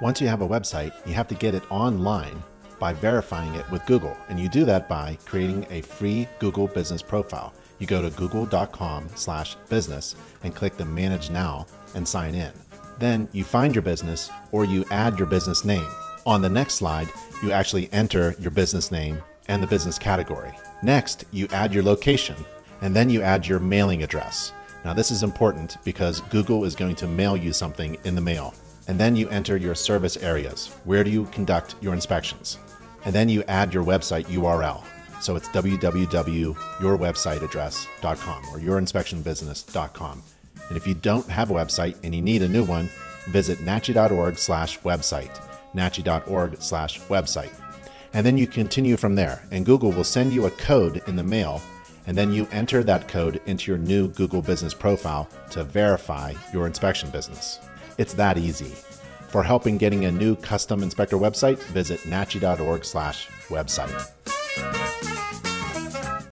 Once you have a website, you have to get it online by verifying it with Google. And you do that by creating a free Google business profile. You go to google.com slash business and click the manage now and sign in. Then you find your business or you add your business name. On the next slide, you actually enter your business name and the business category. Next, you add your location and then you add your mailing address. Now, this is important because Google is going to mail you something in the mail. And then you enter your service areas. Where do you conduct your inspections? And then you add your website URL. So it's www.yourwebsiteaddress.com or yourinspectionbusiness.com. And if you don't have a website and you need a new one, visit nachi.org slash website, nachi.org slash website. And then you continue from there, and Google will send you a code in the mail, and then you enter that code into your new Google Business profile to verify your inspection business. It's that easy. For help in getting a new custom inspector website, visit nachi.org slash website.